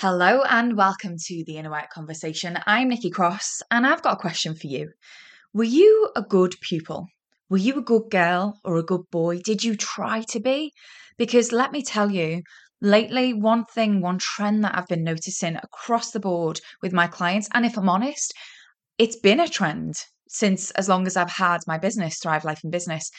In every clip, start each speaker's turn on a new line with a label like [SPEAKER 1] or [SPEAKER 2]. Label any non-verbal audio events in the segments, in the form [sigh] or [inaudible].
[SPEAKER 1] Hello and welcome to the Inner Work Conversation. I'm Nikki Cross and I've got a question for you. Were you a good pupil? Were you a good girl or a good boy? Did you try to be? Because let me tell you, lately, one thing, one trend that I've been noticing across the board with my clients, and if I'm honest, it's been a trend since as long as I've had my business, Thrive Life and Business.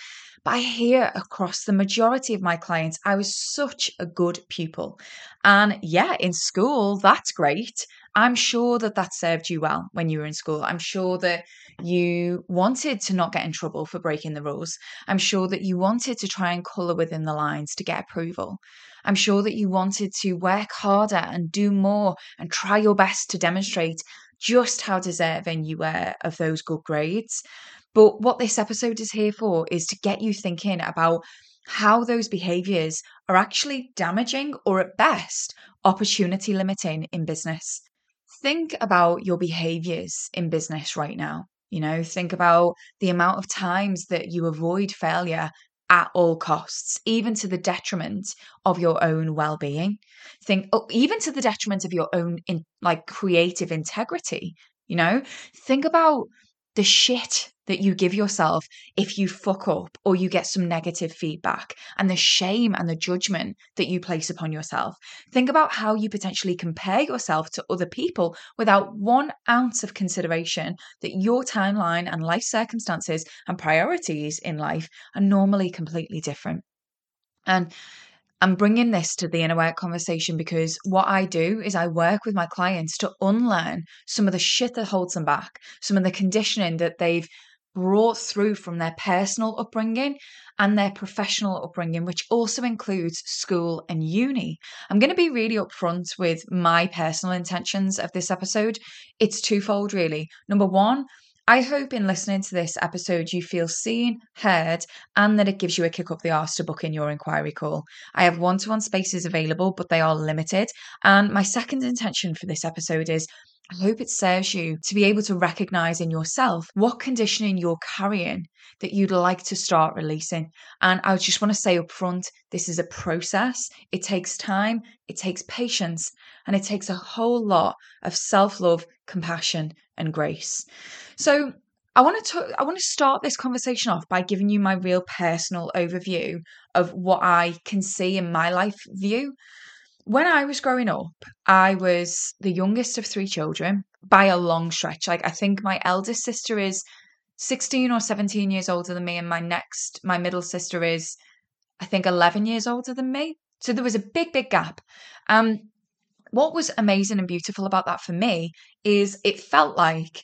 [SPEAKER 1] But I hear across the majority of my clients, I was such a good pupil. And yeah, in school, that's great. I'm sure that that served you well when you were in school. I'm sure that you wanted to not get in trouble for breaking the rules. I'm sure that you wanted to try and colour within the lines to get approval. I'm sure that you wanted to work harder and do more and try your best to demonstrate just how deserving you were of those good grades. But what this episode is here for is to get you thinking about how those behaviors are actually damaging or at best opportunity limiting in business. Think about your behaviors in business right now. You know, think about the amount of times that you avoid failure at all costs, even to the detriment of your own well-being. Think oh, even to the detriment of your own in, like creative integrity, you know? Think about the shit that you give yourself if you fuck up or you get some negative feedback and the shame and the judgment that you place upon yourself. Think about how you potentially compare yourself to other people without one ounce of consideration that your timeline and life circumstances and priorities in life are normally completely different. And I'm bringing this to the inner work conversation because what I do is I work with my clients to unlearn some of the shit that holds them back, some of the conditioning that they've brought through from their personal upbringing and their professional upbringing, which also includes school and uni. I'm going to be really upfront with my personal intentions of this episode. It's twofold, really. Number one, I hope in listening to this episode you feel seen, heard, and that it gives you a kick up the arse to book in your inquiry call. I have one to one spaces available, but they are limited. And my second intention for this episode is I hope it serves you to be able to recognize in yourself what conditioning you're carrying that you'd like to start releasing. And I just want to say up front this is a process. It takes time, it takes patience, and it takes a whole lot of self love, compassion, and grace. So, I want to I want to start this conversation off by giving you my real personal overview of what I can see in my life view when I was growing up, I was the youngest of three children by a long stretch. Like, I think my eldest sister is 16 or 17 years older than me, and my next, my middle sister is, I think, 11 years older than me. So there was a big, big gap. Um, what was amazing and beautiful about that for me is it felt like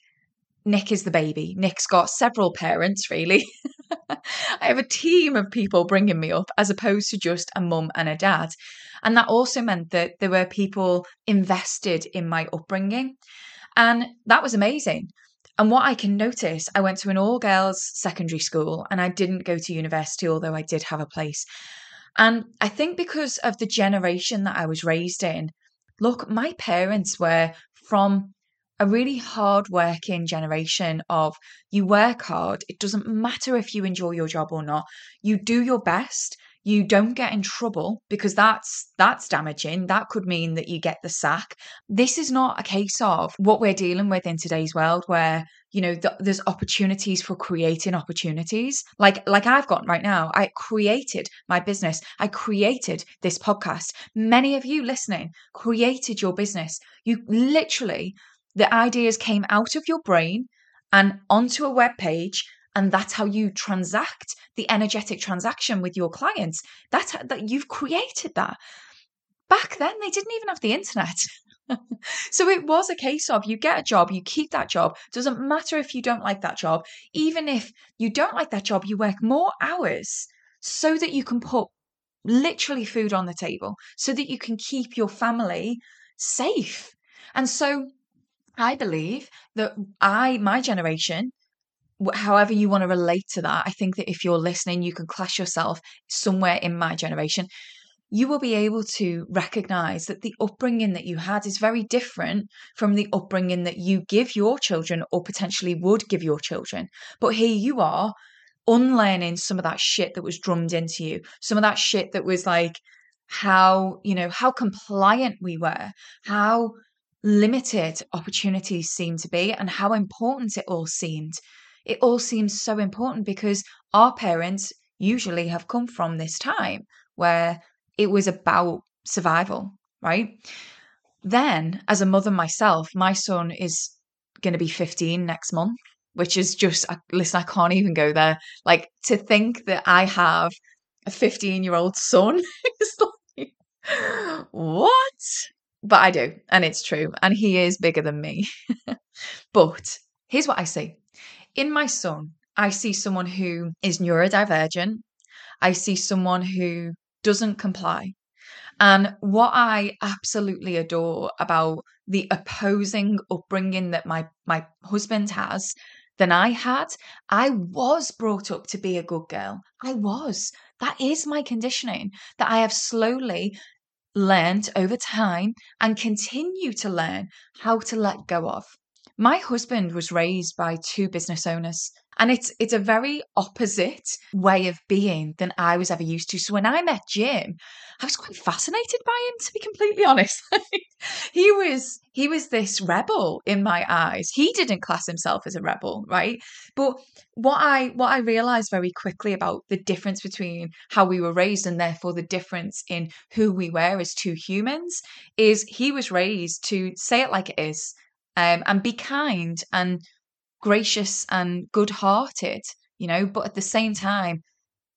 [SPEAKER 1] Nick is the baby. Nick's got several parents, really. [laughs] I have a team of people bringing me up as opposed to just a mum and a dad. And that also meant that there were people invested in my upbringing. And that was amazing. And what I can notice, I went to an all girls secondary school and I didn't go to university, although I did have a place. And I think because of the generation that I was raised in, look, my parents were from a really hard working generation of you work hard. It doesn't matter if you enjoy your job or not. You do your best you don't get in trouble because that's that's damaging that could mean that you get the sack this is not a case of what we're dealing with in today's world where you know th- there's opportunities for creating opportunities like like I've got right now I created my business I created this podcast many of you listening created your business you literally the ideas came out of your brain and onto a web page and that's how you transact the energetic transaction with your clients. That's how, that you've created that. Back then they didn't even have the internet. [laughs] So it was a case of you get a job you keep that job. Doesn't matter if you don't like that job. Even if you don't like that job you work more hours so that you can put literally food on the table so that you can keep your family safe. And so i believe that i my generation however you want to relate to that, I think that if you're listening, you can class yourself somewhere in my generation. You will be able to recognize that the upbringing that you had is very different from the upbringing that you give your children or potentially would give your children. But here you are unlearning some of that shit that was drummed into you, some of that shit that was like how, you know, how compliant we were, how limited opportunities seem to be, and how important it all seemed. It all seems so important because our parents usually have come from this time where it was about survival, right? Then, as a mother myself, my son is going to be 15 next month, which is just, listen, I can't even go there. Like to think that I have a 15 year old son [laughs] is like, what? But I do, and it's true. And he is bigger than me. [laughs] but here's what I see in my son, I see someone who is neurodivergent. I see someone who doesn't comply. And what I absolutely adore about the opposing upbringing that my, my husband has than I had, I was brought up to be a good girl. I was. That is my conditioning that I have slowly learned over time and continue to learn how to let go of. My husband was raised by two business owners and it's it's a very opposite way of being than I was ever used to. So when I met Jim, I was quite fascinated by him to be completely [laughs] honest. he was he was this rebel in my eyes. He didn't class himself as a rebel, right? But what I what I realized very quickly about the difference between how we were raised and therefore the difference in who we were as two humans is he was raised to say it like it is um, and be kind and gracious and good hearted, you know, but at the same time,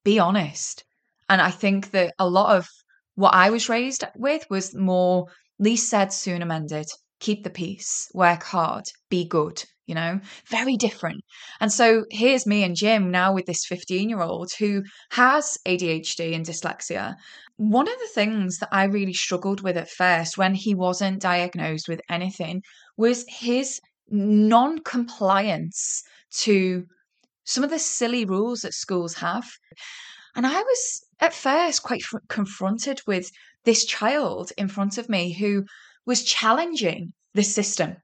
[SPEAKER 1] be honest. And I think that a lot of what I was raised with was more least said, soon amended. Keep the peace, work hard, be good, you know, very different. And so here's me and Jim now with this 15 year old who has ADHD and dyslexia. One of the things that I really struggled with at first when he wasn't diagnosed with anything was his non compliance to some of the silly rules that schools have. And I was at first quite confronted with this child in front of me who was challenging the system.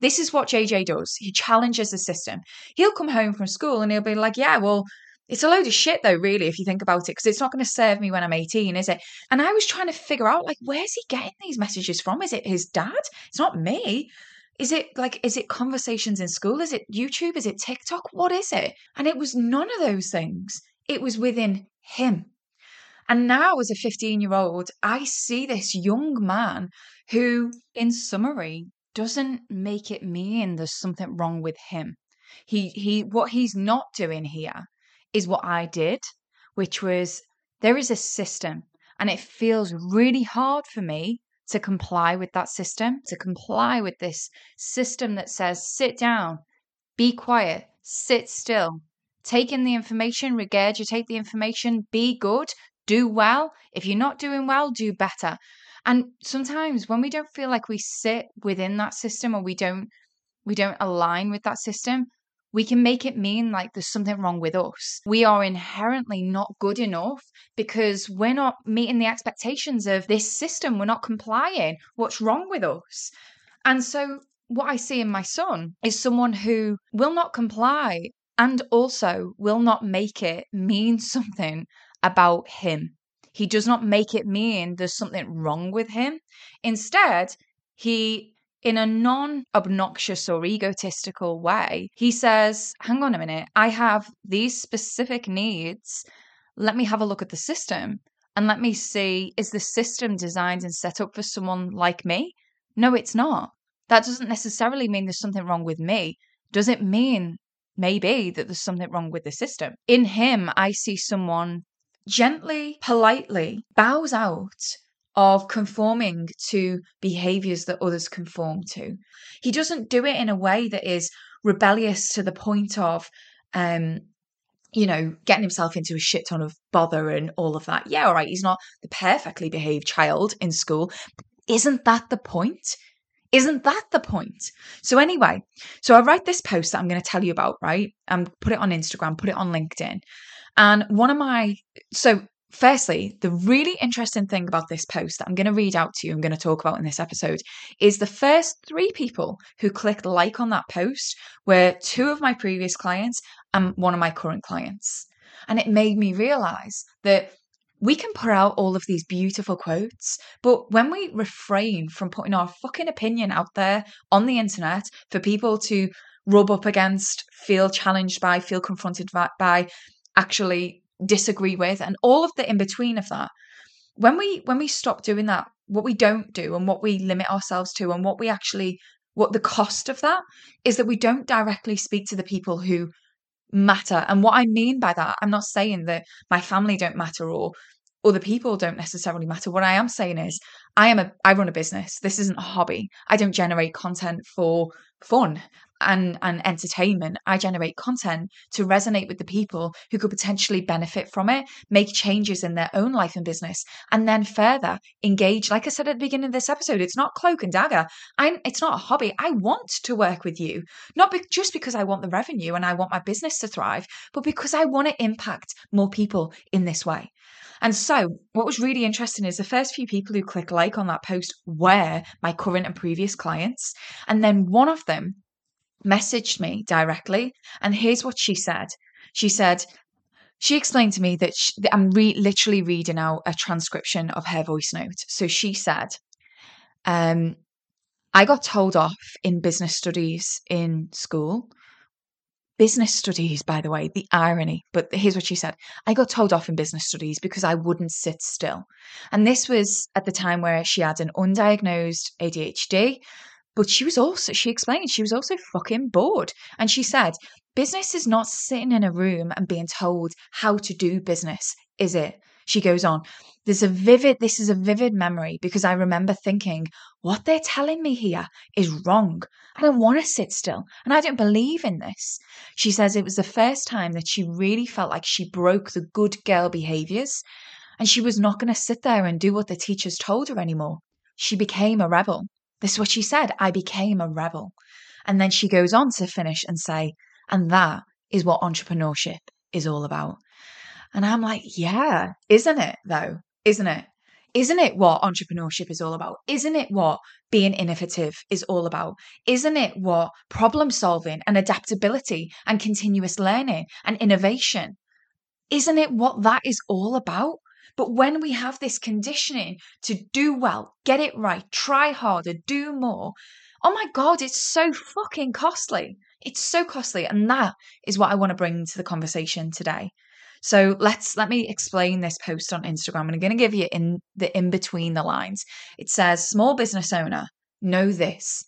[SPEAKER 1] This is what JJ does. He challenges the system. He'll come home from school and he'll be like, Yeah, well, it's a load of shit though, really, if you think about it, because it's not going to serve me when I'm 18, is it? And I was trying to figure out, like, where's he getting these messages from? Is it his dad? It's not me. Is it like, is it conversations in school? Is it YouTube? Is it TikTok? What is it? And it was none of those things. It was within him. And now, as a 15 year old, I see this young man who, in summary, doesn't make it mean there's something wrong with him. He, he, what he's not doing here is what I did, which was there is a system and it feels really hard for me to comply with that system, to comply with this system that says sit down, be quiet, sit still, take in the information, regurgitate the information, be good, do well. If you're not doing well, do better. And sometimes when we don't feel like we sit within that system or we don't we don't align with that system, we can make it mean like there's something wrong with us. We are inherently not good enough because we're not meeting the expectations of this system. We're not complying. What's wrong with us? And so, what I see in my son is someone who will not comply and also will not make it mean [laughs] something about him. He does not make it mean there's something wrong with him. Instead, he in a non obnoxious or egotistical way, he says, Hang on a minute, I have these specific needs. Let me have a look at the system and let me see is the system designed and set up for someone like me? No, it's not. That doesn't necessarily mean there's something wrong with me. Does it mean maybe that there's something wrong with the system? In him, I see someone gently, politely bows out of conforming to behaviors that others conform to. He doesn't do it in a way that is rebellious to the point of, um, you know, getting himself into a shit ton of bother and all of that. Yeah, all right, he's not the perfectly behaved child in school. Isn't that the point? Isn't that the point? So, anyway, so I write this post that I'm going to tell you about, right? And put it on Instagram, put it on LinkedIn. And one of my, so Firstly, the really interesting thing about this post that I'm going to read out to you, I'm going to talk about in this episode, is the first three people who clicked like on that post were two of my previous clients and one of my current clients. And it made me realize that we can put out all of these beautiful quotes, but when we refrain from putting our fucking opinion out there on the internet for people to rub up against, feel challenged by, feel confronted by, actually disagree with, and all of the in between of that, when we when we stop doing that, what we don't do and what we limit ourselves to and what we actually what the cost of that is that we don't directly speak to the people who matter. And what I mean by that, I'm not saying that my family don't matter or other people don't necessarily matter. What I am saying is I am a I run a business. This isn't a hobby. I don't generate content for fun and and entertainment i generate content to resonate with the people who could potentially benefit from it make changes in their own life and business and then further engage like i said at the beginning of this episode it's not cloak and dagger. I'm it's not a hobby. I want to work with you. Not be, just because i want the revenue and i want my business to thrive but because i want to impact more people in this way. And so, what was really interesting is the first few people who click like on that post were my current and previous clients. And then one of them messaged me directly. And here's what she said She said, she explained to me that she, I'm re- literally reading out a transcription of her voice note. So she said, um, I got told off in business studies in school business studies, by the way, the irony. But here's what she said I got told off in business studies because I wouldn't sit still. And this was at the time where she had an undiagnosed ADHD. But she was also, she explained, she was also fucking bored. And she said, business is not sitting in a room and being told how to do business, is it? She goes on, there's a vivid, this is a vivid memory because I remember thinking, what they're telling me here is wrong. I don't want to sit still and I don't believe in this. She says it was the first time that she really felt like she broke the good girl behaviors and she was not going to sit there and do what the teachers told her anymore. She became a rebel. This is what she said I became a rebel. And then she goes on to finish and say, and that is what entrepreneurship is all about. And I'm like, yeah, isn't it though? Isn't it? Isn't it what entrepreneurship is all about? Isn't it what being innovative is all about? Isn't it what problem solving and adaptability and continuous learning and innovation? Isn't it what that is all about? But when we have this conditioning to do well, get it right, try harder, do more, oh my God, it's so fucking costly. It's so costly. And that is what I want to bring to the conversation today. So let's let me explain this post on Instagram. And I'm going to give you in the in between the lines. It says, small business owner, know this.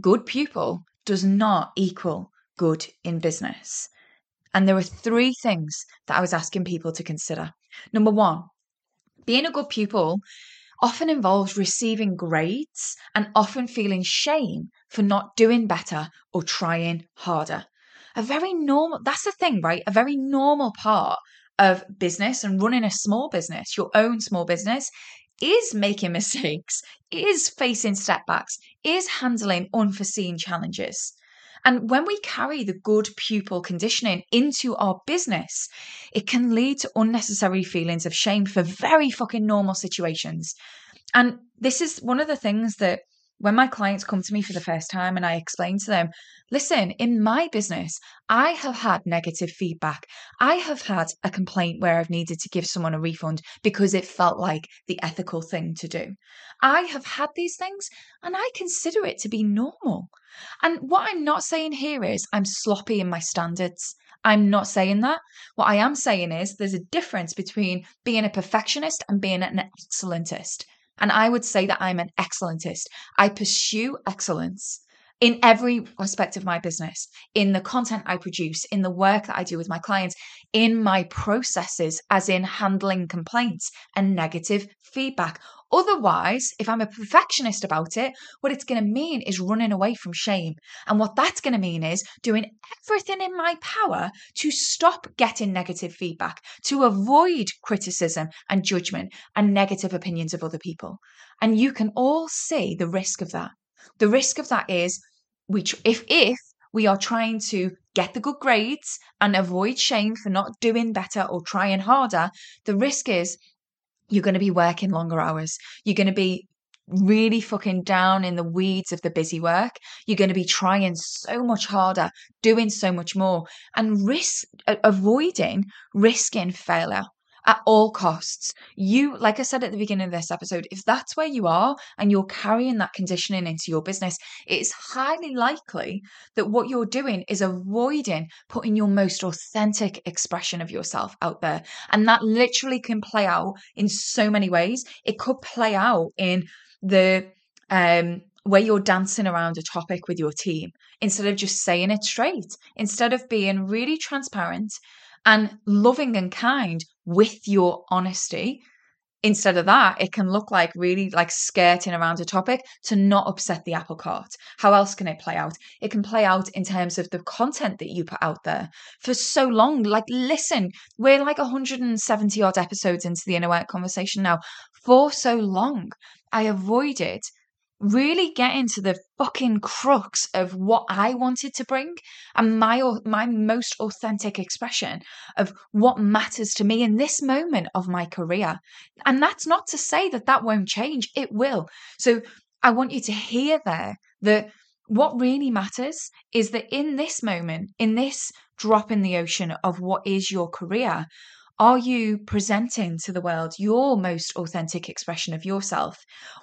[SPEAKER 1] Good pupil does not equal good in business. And there are three things that I was asking people to consider. Number one, being a good pupil often involves receiving grades and often feeling shame for not doing better or trying harder. A very normal that's the thing right? A very normal part of business and running a small business your own small business is making [laughs] mistakes is facing setbacks is handling unforeseen challenges and when we carry the good pupil conditioning into our business, it can lead to unnecessary feelings of shame for very fucking normal situations. And this is one of the things that when my clients come to me for the first time and I explain to them, listen, in my business, I have had negative feedback. I have had a complaint where I've needed to give someone a refund because it felt like the ethical thing to do. I have had these things and I consider it to be normal. And what I'm not saying here is I'm sloppy in my standards. I'm not saying that. What I am saying is there's a difference between being a perfectionist and being an excellentist. And I would say that I'm an excellentist. I pursue excellence in every aspect of my business, in the content I produce, in the work that I do with my clients, in my processes, as in handling complaints and negative feedback. Otherwise, if I'm a perfectionist about it, what it's going to mean is running away from shame. And what that's going to mean is doing everything in my power to stop getting negative feedback, to avoid criticism and judgment and negative opinions of other people. And you can all see the risk of that. The risk of that is which if if we are trying to get the good grades and avoid shame for not doing better or trying harder, the risk is you're going to be working longer hours. You're going to be really fucking down in the weeds of the busy work. You're going to be trying so much harder, doing so much more, and risk avoiding risking failure, at all costs. You, like I said at the beginning of this episode, if that's where you are and you're carrying that conditioning into your business, it's highly likely that what you're doing is avoiding putting your most authentic expression of yourself out there. And that literally can play out in so many ways. It could play out in the, um, where you're dancing around a topic with your team instead of just saying it straight, instead of being really transparent and loving and kind with your honesty. Instead of that, it can look like really like skirting around a topic to not upset the apple cart. How else can it play out? It can play out in terms of the content that you put out there for so long. Like, listen, we're like 170 odd episodes into the inner work conversation now. For so long, I avoided really get into the fucking crux of what I wanted to bring and my my most authentic expression of what matters to me in this moment of my career. And that's not to say that that won't change. It will. So I want you to hear there that what really matters is that in this moment, in this drop in the ocean of what is your career, are you presenting to the world your most authentic expression of yourself?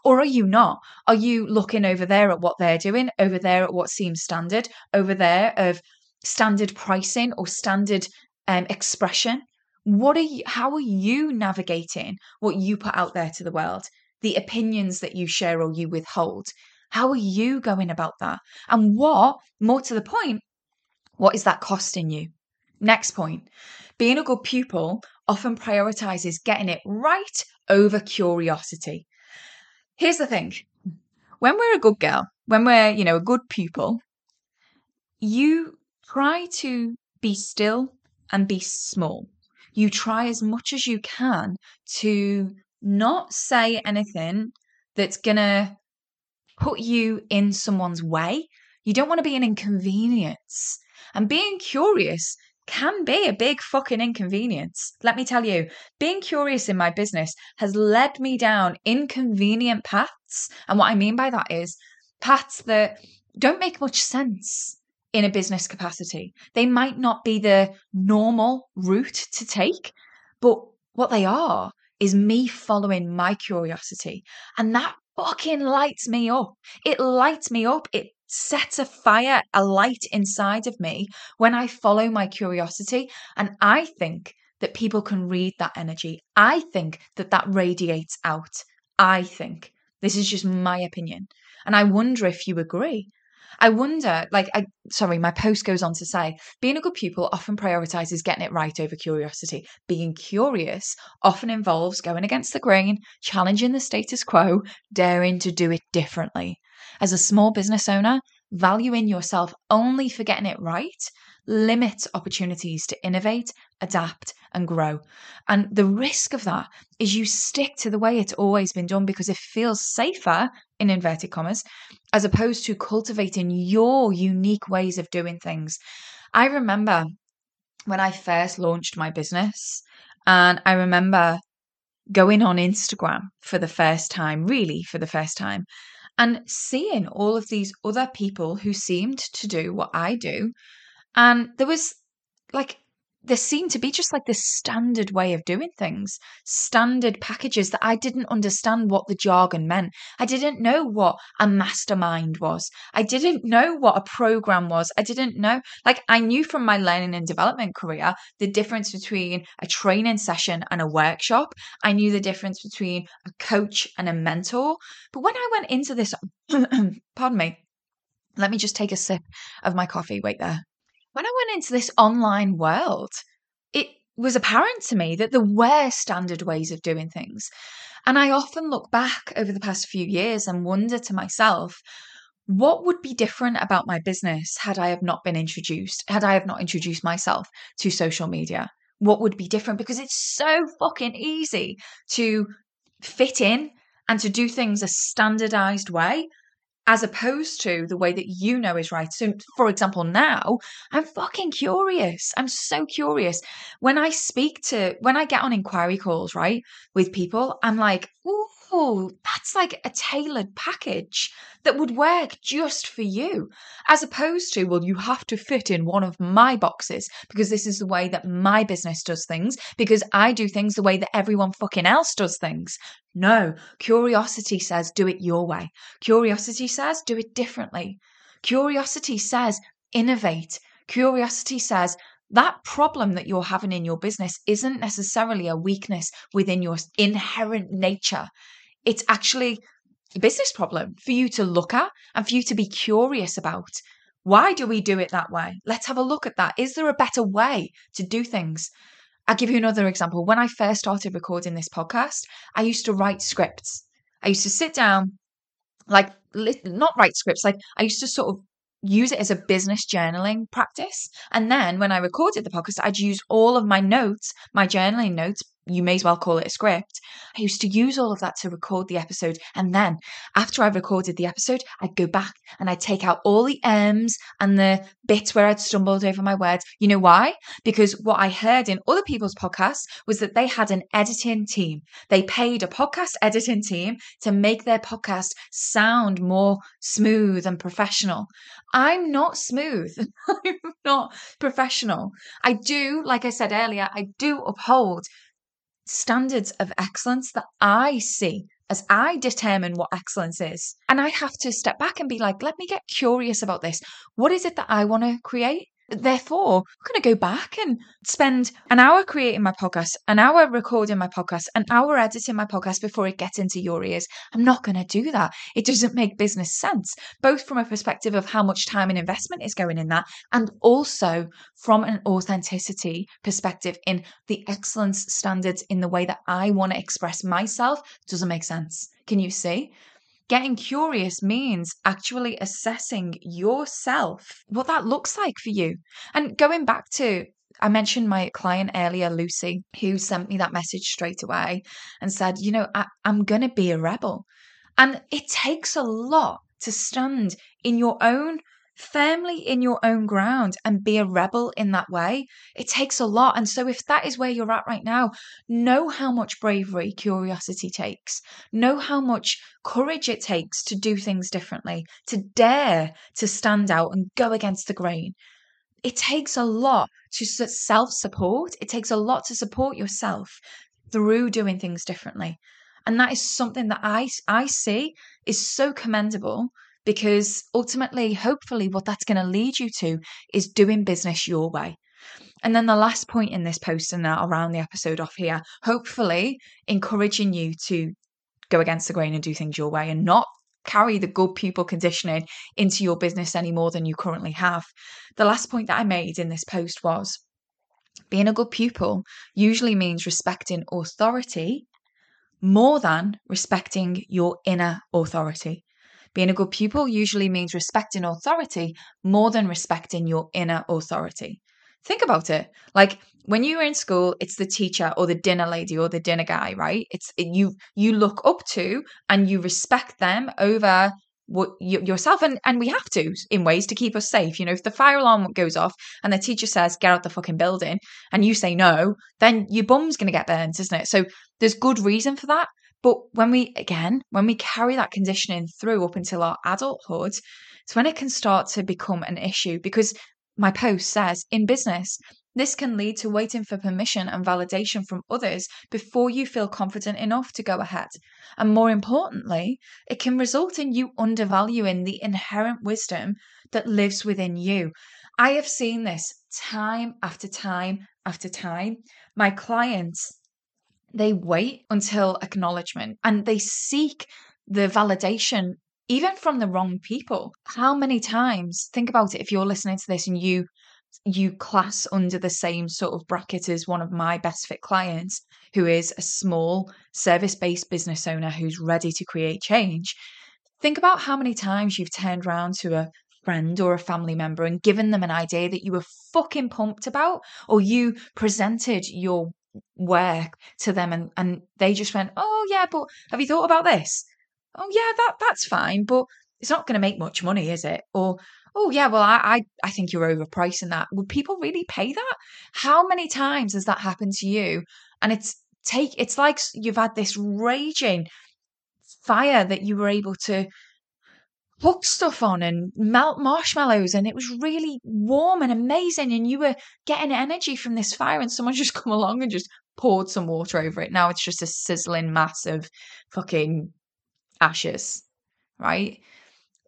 [SPEAKER 1] Or are you not? Are you looking over there at what they're doing, over there at what seems standard, over there of standard pricing or standard um, expression? What are you, how are you navigating what you put out there to the world? The opinions that you share or you withhold? How are you going about that? And what, more to the point, what is that costing you? Next point being a good pupil often prioritizes getting it right over curiosity. Here's the thing when we're a good girl, when we're, you know, a good pupil, you try to be still and be small. You try as much as you can to not say anything that's going to put you in someone's way. You don't want to be an inconvenience. And being curious can be a big fucking inconvenience. Let me tell you, being curious in my business has led me down inconvenient paths. And what I mean by that is paths that don't make much sense in a business capacity. They might not be the normal route to take, but what they are is me following my curiosity. And that fucking lights me up. It lights me up. It sets a fire, a light inside of me when I follow my curiosity. And I think that people can read that energy. I think that that radiates out. I think. This is just my opinion. And I wonder if you agree. I wonder, like, I sorry, my post goes on to say, being a good pupil often prioritizes getting it right over curiosity. Being curious often involves going against the grain, challenging the status quo, daring to do it differently. As a small business owner, valuing yourself only for getting it right limits opportunities to innovate, adapt, and grow. And the risk of that is you stick to the way it's always been done because it feels safer, in inverted commas, as opposed to cultivating your unique ways of doing things. I remember when I first launched my business, and I remember going on Instagram for the first time, really for the first time, and seeing all of these other people who seemed to do what I do. And there was like there seemed to be just like this standard way of doing things, standard packages that I didn't understand what the jargon meant. I didn't know what a mastermind was. I didn't know what a program was. I didn't know, like, I knew from my learning and development career the difference between a training session and a workshop. I knew the difference between a coach and a mentor. But when I went into this, [clears throat] pardon me, let me just take a sip of my coffee. Wait there when I went into this online world, it was apparent to me that there were standard ways of doing things. And I often look back over the past few years and wonder to myself, what would be different about my business had I have not been introduced, had I have not introduced myself to social media? What would be different? Because it's so fucking easy to fit in and to do things a standardized way as opposed to the way that you know is right. So, for example, now I'm fucking curious. I'm so curious. When I speak to, when I get on inquiry calls, right, with people, I'm like, oh, that's like a tailored package that would work just for you, as opposed to, well, you have to fit in one of my boxes because this is the way that my business does things, because I do things the way that everyone fucking else does things. No, curiosity says do it your way. Curiosity says do it differently. Curiosity says innovate. Curiosity says that problem that you're having in your business isn't necessarily a weakness within your inherent nature. It's actually a business problem for you to look at and for you to be curious about. Why do we do it that way? Let's have a look at that. Is there a better way to do things? I'll give you another example. When I first started recording this podcast, I used to write scripts. I used to sit down, like, not write scripts, like, I used to sort of use it as a business journaling practice. And then when I recorded the podcast, I'd use all of my notes, my journaling notes, you may as well call it a script. I used to use all of that to record the episode. And then after I recorded the episode, I'd go back and I'd take out all the M's and the bits where I'd stumbled over my words. You know why? Because what I heard in other people's podcasts was that they had an editing team. They paid a podcast editing team to make their podcast sound more smooth and professional. I'm not smooth. [laughs] I'm not professional. I do, like I said earlier, I do uphold standards of excellence that I see as I determine what excellence is. And I have to step back and be like, let me get curious about this. What is it that I want to create? Therefore, I'm going to go back and spend an hour creating my podcast, an hour recording my podcast, an hour editing my podcast before it gets into your ears. I'm not going to do that. It doesn't make business sense, both from a perspective of how much time and investment is going in that, and also from an authenticity perspective in the excellence standards in the way that I want to express myself doesn't make sense. Can you see? Getting curious means actually assessing yourself, what that looks like for you. And going back to, I mentioned my client earlier, Lucy, who sent me that message straight away and said, you know, I, I'm going to be a rebel. And it takes a lot to stand in your own firmly in your own ground and be a rebel in that way. It takes a lot. And so, if that is where you're at right now, know how much bravery curiosity takes, know how much courage it takes to do things differently, to dare to stand out and go against the grain. It takes a lot to self support, it takes a lot to support yourself through doing things differently. And that is something that I, I see is so commendable because ultimately, hopefully, what that's going to lead you to is doing business your way. And then the last point in this post and uh, I'll round the episode off here, hopefully encouraging you to go against the grain and do things your way and not carry the good pupil conditioning into your business any more than you currently have. The last point that I made in this post was being a good pupil usually means respecting authority more than respecting your inner authority. Being a good pupil usually means respecting authority more than respecting your inner authority. Think about it. Like when you were in school, it's the teacher or the dinner lady or the dinner guy, right? It's it, you you look up to and you respect them over what you, yourself and and we have to in ways to keep us safe you know if the fire alarm goes off and the teacher says get out the fucking building and you say no then your bum's going to get burnt isn't it so there's good reason for that but when we, again, when we carry that conditioning through up until our adulthood, it's when it can start to become an issue because my post says in business, this can lead to waiting for permission and validation from others before you feel confident enough to go ahead. And more importantly, it can result in you undervaluing the inherent wisdom that lives within you. I have seen this time after time after time. My clients they wait until acknowledgement and they seek the validation even from the wrong people. How many times, think about it if you're listening to this and you you class under the same sort of bracket as one of my best fit clients who is a small service-based business owner who's ready to create change. Think about how many times you've turned around to a friend or a family member and given them an idea that you were fucking pumped about or you presented your work to them and, and they just went, Oh yeah, but have you thought about this? Oh yeah, that that's fine, but it's not gonna make much money, is it? Or oh yeah, well I, I I think you're overpricing that. Would people really pay that? How many times has that happened to you? And it's take it's like you've had this raging fire that you were able to hook stuff on and melt marshmallows and it was really warm and amazing and you were getting energy from this fire and someone [laughs] just come along and just poured some water over it. Now it's just a sizzling mass of fucking ashes right?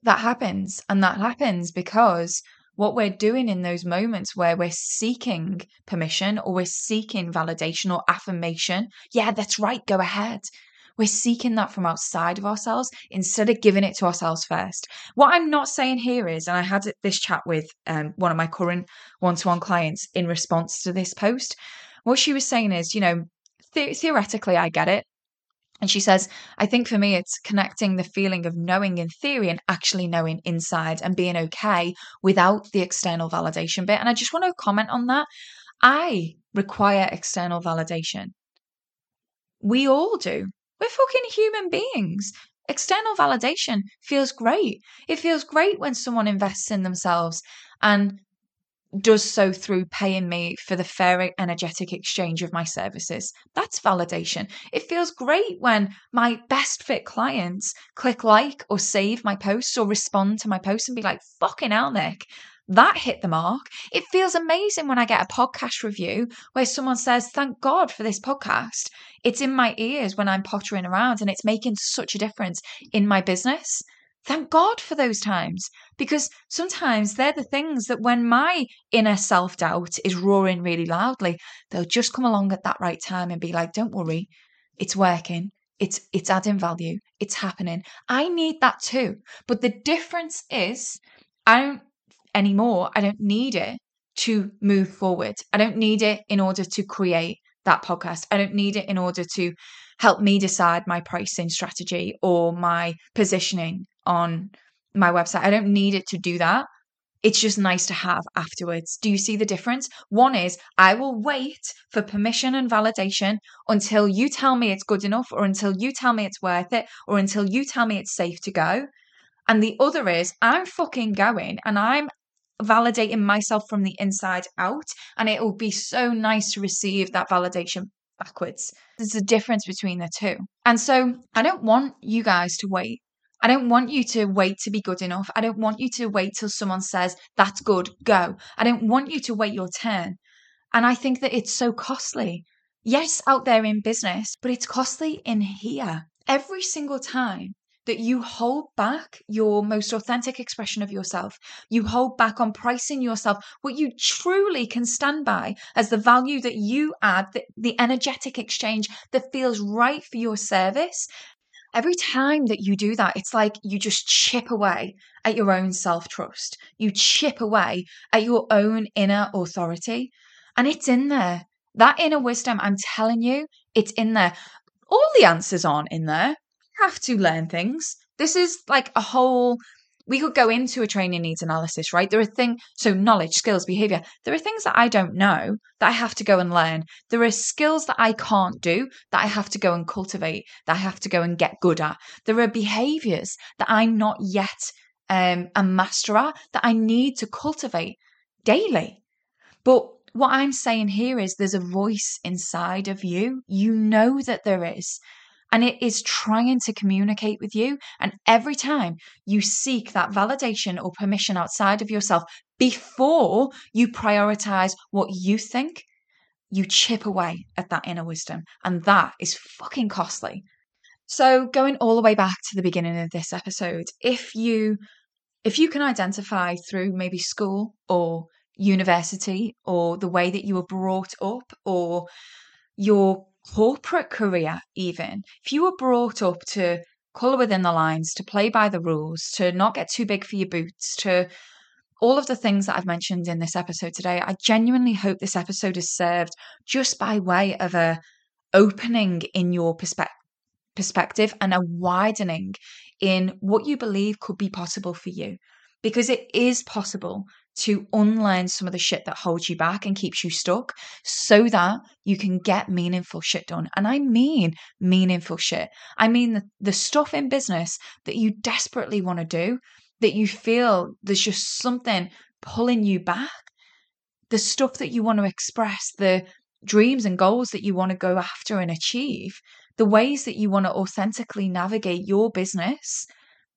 [SPEAKER 1] That happens and that happens because what we're doing in those moments where we're seeking permission or we're seeking validation or affirmation yeah that's right go ahead we're seeking that from outside of ourselves instead of giving it to ourselves first. What I'm not saying here is, and I had this chat with um, one of my current one to one clients in response to this post. What she was saying is, you know, the- theoretically, I get it. And she says, I think for me, it's connecting the feeling of knowing in theory and actually knowing inside and being okay without the external validation bit. And I just want to comment on that. I require external validation. We all do. We're fucking human beings. External validation feels great. It feels great when someone invests in themselves and does so through paying me for the fair energetic exchange of my services. That's validation. It feels great when my best fit clients click like or save my posts or respond to my posts and be like, fucking hell, Nick, that hit the mark. It feels amazing when I get a podcast review where someone says, Thank God for this podcast. It's in my ears when I'm pottering around and it's making such a difference in my business. Thank God for those times because sometimes they're the things that when my inner self doubt is roaring really loudly, they'll just come along at that right time and be like, Don't worry, it's working. It's it's adding value. It's happening. I need that too. But the difference is I don't anymore. I don't need it to move forward. I don't need it in order to create that podcast. I don't need it in order to help me decide my pricing strategy or my positioning on my website. I don't need it to do that. It's just nice to have afterwards. Do you see the difference? One is I will wait for permission and validation until you tell me it's good enough, or until you tell me it's worth it, or until you tell me it's safe to go. And the other is I'm fucking going and I'm validating myself from the inside out. And it will be so nice to receive that validation backwards. There's a difference between the two. And so I don't want you guys to wait. I don't want you to wait to be good enough. I don't want you to wait till someone says, that's good, go. I don't want you to wait your turn. And I think that it's so costly. Yes, out there in business, but it's costly in here. Every single time that you hold back your most authentic expression of yourself. You hold back on pricing yourself what you truly can stand by as the value that you add, the, the energetic exchange that feels right for your service. Every time that you do that, it's like you just chip away at your own self trust. You chip away at your own inner authority. And it's in there. That inner wisdom, I'm telling you, it's in there. All the answers aren't in there have to learn things. This is like a whole we could go into a training needs analysis, right? There are things, so knowledge, skills, behavior. There are things that I don't know that I have to go and learn. There are skills that I can't do that I have to go and cultivate, that I have to go and get good at. There are behaviors that I'm not yet um, a master at that I need to cultivate daily. But what I'm saying here is there's a voice inside of you. You know that there is and it is trying to communicate with you. And every time you seek that validation or permission outside of yourself before you prioritize what you think, you chip away at that inner wisdom. And that is fucking costly. So, going all the way back to the beginning of this episode, if you if you can identify through maybe school or university or the way that you were brought up or your corporate career, even, if you were brought up to colour within the lines, to play by the rules, to not get too big for your boots, to all of the things that I've mentioned in this episode today, I genuinely hope this episode is served just by way of a opening in your perspective perspective and a widening in what you believe could be possible for you. Because it is possible to unlearn some of the shit that holds you back and keeps you stuck so that you can get meaningful shit done. And I mean meaningful shit. I mean the, the stuff in business that you desperately want to do, that you feel there's just something pulling you back, the stuff that you want to express, the dreams and goals that you want to go after and achieve. the ways that you want to authentically navigate your business.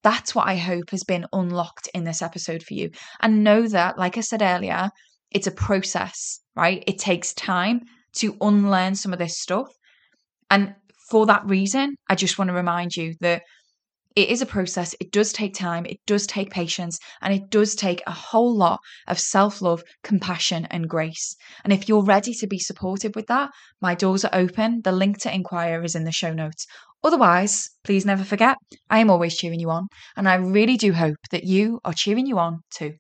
[SPEAKER 1] That's what I hope has been unlocked in this episode for you. And know that, like I said earlier, it's a process, right? It takes time to unlearn some of this stuff. And for that reason, I just want to remind you that it is a process. It does take time, it does take patience, and it does take a whole lot of self love, compassion, and grace. And if you're ready to be supported with that, my doors are open. The link to inquire is in the show notes. Otherwise, please never forget, I am always cheering you on, and I really do hope that you are cheering you on too.